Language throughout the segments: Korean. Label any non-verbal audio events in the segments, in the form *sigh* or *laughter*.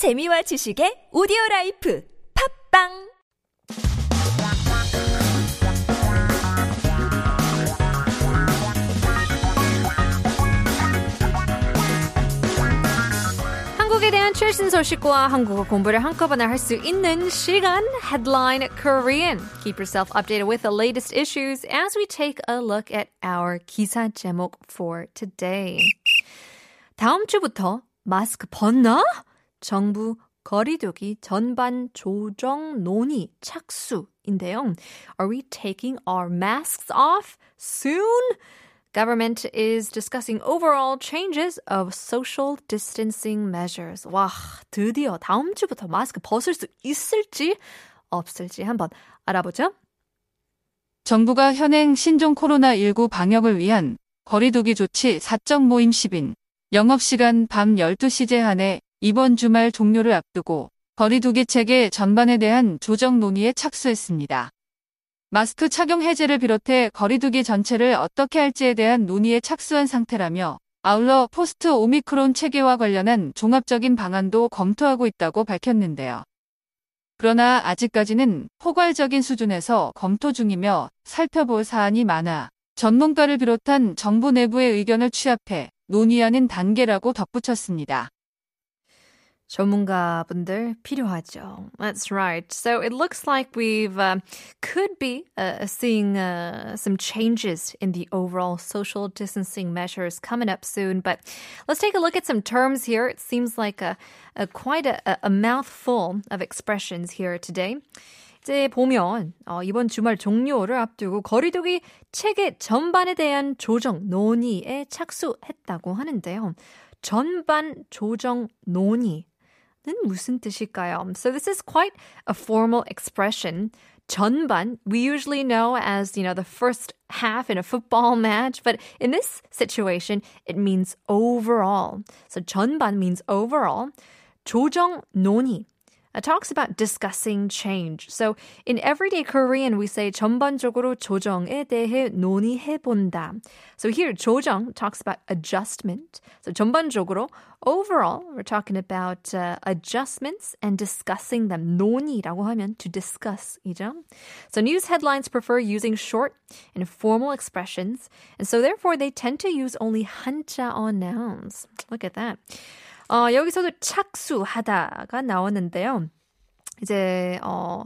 재미와 지식의 오디오 라이프 팝빵 한국에 대한 최신 소식과 한국어 공부를 한꺼번에 할 수 있는 시간 Headline Korean. Keep yourself updated with the latest issues as we take a look at our 기사 제목 for today. 다음 주부터 마스크 벗나? 정부 거리두기 전반 조정 논의 착수인데요. Are we taking our masks off soon? Government is discussing overall changes of social distancing measures. 와, 드디어 다음 주부터 마스크 벗을 수 있을지 없을지 한번 알아보죠. 정부가 현행 신종 코로나19 방역을 위한 거리두기 조치 사적 모임 10인, 영업시간 밤 12시 제한의 이번 주말 종료를 앞두고 거리두기 체계 전반에 대한 조정 논의에 착수했습니다. 마스크 착용 해제를 비롯해 거리두기 전체를 어떻게 할지에 대한 논의에 착수한 상태라며 아울러 포스트 오미크론 체계와 관련한 종합적인 방안도 검토하고 있다고 밝혔는데요. 그러나 아직까지는 포괄적인 수준에서 검토 중이며 살펴볼 사안이 많아 전문가를 비롯한 정부 내부의 의견을 취합해 논의하는 단계라고 덧붙였습니다. 전문가분들 필요하죠. That's right. So it looks like we've uh, could be uh, seeing uh, some changes in the overall social distancing measures coming up soon. But let's take a look at some terms here. It seems like a, a quite a, a mouthful of expressions here today. 이제 보면 어, 이번 주말 종료를 앞두고 거리두기 체계 전반에 대한 조정 논의에 착수했다고 하는데요. 전반 조정 논의 는 무슨 뜻일까요? So this is quite a formal expression. 전반, we usually know as, you know, the first half in a football match, *laughs* but in this situation, it means overall. So 전반 means overall. 조정 논의 it talks about discussing change. So in everyday Korean, we say 전반적으로 조정에 대해 논의해본다. So here, 조정 talks about adjustment. So 전반적으로, overall, we're talking about uh, adjustments and discussing them. 논의라고 하면 to discuss, 이죠? So news headlines prefer using short and formal expressions. And so therefore, they tend to use only 한자 on nouns. Look at that. 어, 여기서도 착수하다가 나오는데요. 이제, 어,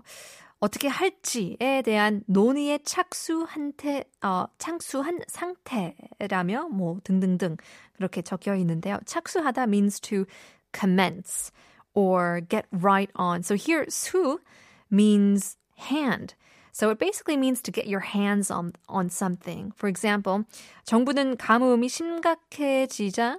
어떻게 할지에 대한 논의에 착수한 태, 어, 착수한 상태라며 뭐 등등등 그렇게 적혀 있는데요. 착수하다 means to commence or get right on. So here 수 means hand. So it basically means to get your hands on on something. For example, 정부는 가뭄이 심각해지자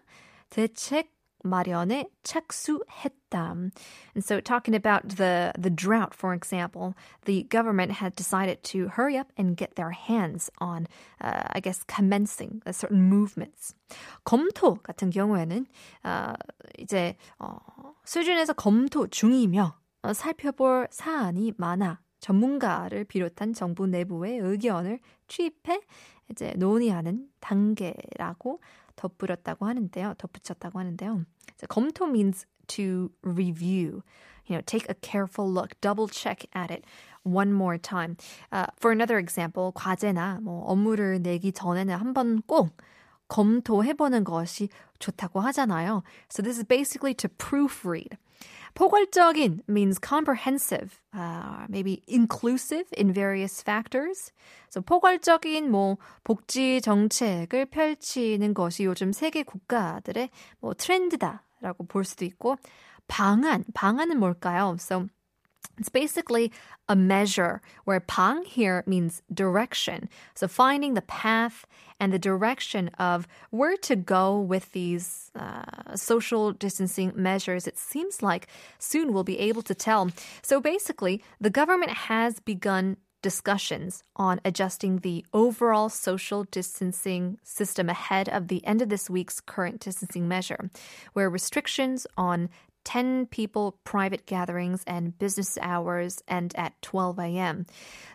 대책 마련에 착수했다. And so talking about the, the drought, for example, the government had decided to hurry up and get their hands on, uh, I guess, commencing certain movements. 검토 같은 경우에는 uh, 이제 어, 수준에서 검토 중이며 어, 살펴볼 사안이 많아 전문가를 비롯한 정부 내부의 의견을 취입해 이제 논의하는 단계라고 덧붙였다고 하는데요. 덧붙였다고 하는데요. 검토 means to review. You know, take a careful look, double check at it one more time. Uh, for another example, 과제나 뭐 업무를 내기 전에는 한번 꼭 검토해보는 것이 좋다고 하잖아요. So this is basically to proofread. 포괄적인 means comprehensive, uh, maybe inclusive in various factors. So 포괄적인 뭐 복지 정책을 펼치는 것이 요즘 세계 국가들의 뭐 트렌드다라고 볼 수도 있고 방안, 방안은 뭘까요? So It's basically a measure where pang here means direction. So finding the path and the direction of where to go with these uh, social distancing measures. It seems like soon we'll be able to tell. So basically, the government has begun discussions on adjusting the overall social distancing system ahead of the end of this week's current distancing measure, where restrictions on 10 people private gatherings and business hours end at 12 a.m.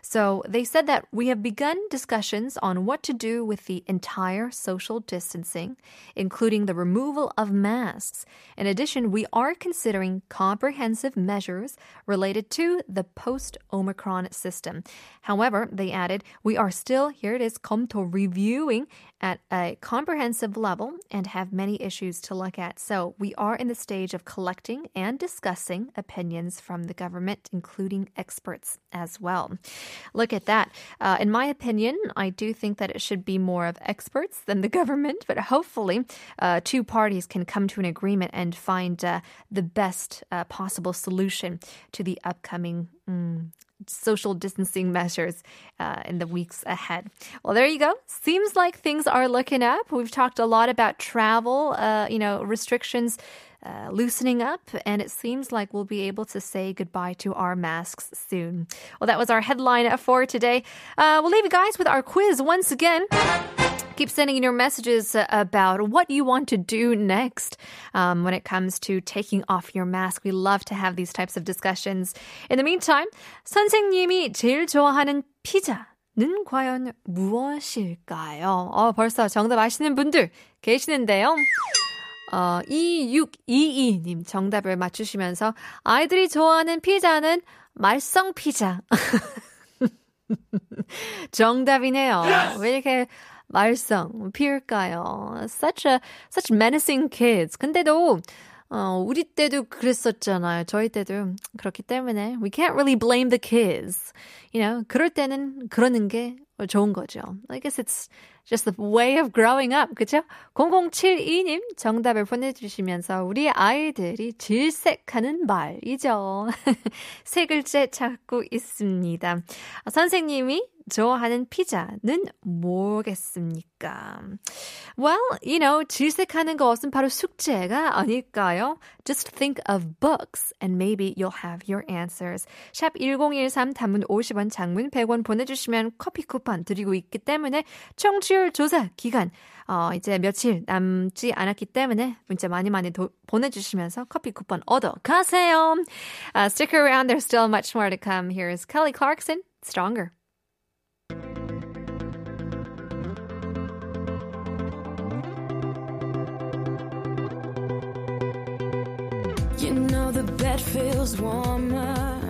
So they said that we have begun discussions on what to do with the entire social distancing, including the removal of masks. In addition, we are considering comprehensive measures related to the post Omicron system. However, they added, we are still, here it is, 검토 reviewing at a comprehensive level and have many issues to look at. So we are in the stage of collecting and discussing opinions from the government, including experts as well. Look at that. Uh, in my opinion, I do think that it should be more of experts than the *laughs* government, but hopefully uh, two parties can come to an agreement and find uh, the best uh, possible solution to the upcoming mm, social distancing measures uh, in the weeks ahead. Well, there you go. Seems like things are looking up. We've talked a lot about travel, uh, you know, restrictions. Uh, loosening up, and it seems like we'll be able to say goodbye to our masks soon. Well, that was our headline for today. Uh, we'll leave you guys with our quiz once again. Keep sending in your messages about what you want to do next um, when it comes to taking off your mask. We love to have these types of discussions. In the meantime, 선생님이 제일 좋아하는 피자는 과연 무엇일까요? 어, 벌써 정답 아시는 분들 계시는데요. 어, 2622님 정답을 맞추시면서 아이들이 좋아하는 피자는 말썽 피자. *laughs* 정답이네요. 왜 이렇게 말썽 피울까요? Such a such menacing kids. 근데도 어, 우리 때도 그랬었잖아요. 저희 때도 그렇기 때문에 we can't really blame the kids. You know, 그럴 때는 그러는 게 좋은 거죠. I guess it's just the way of growing up. 그죠? 0072님 정답을 보내주시면서 우리 아이들이 질색하는 말이죠. 세 글째 찾고 있습니다. 선생님이 좋아하는 피자는 뭐겠습니까? Well, you know, 질색하는 것은 바로 숙제가 아닐까요? Just think of books and maybe you'll have your answers. 샵 1013 단문 50원 장문 100원 보내주시면 커피 쿠폰 드리고 있기 때문에 청취율 조사 기간 어, 이제 며칠 남지 않았기 때문에 문자 많이 많이 도, 보내주시면서 커피 쿠폰 얻어 가세요. Uh, stick around. There's still much more to come. Here's Kelly Clarkson, Stronger. You know the bed feels warmer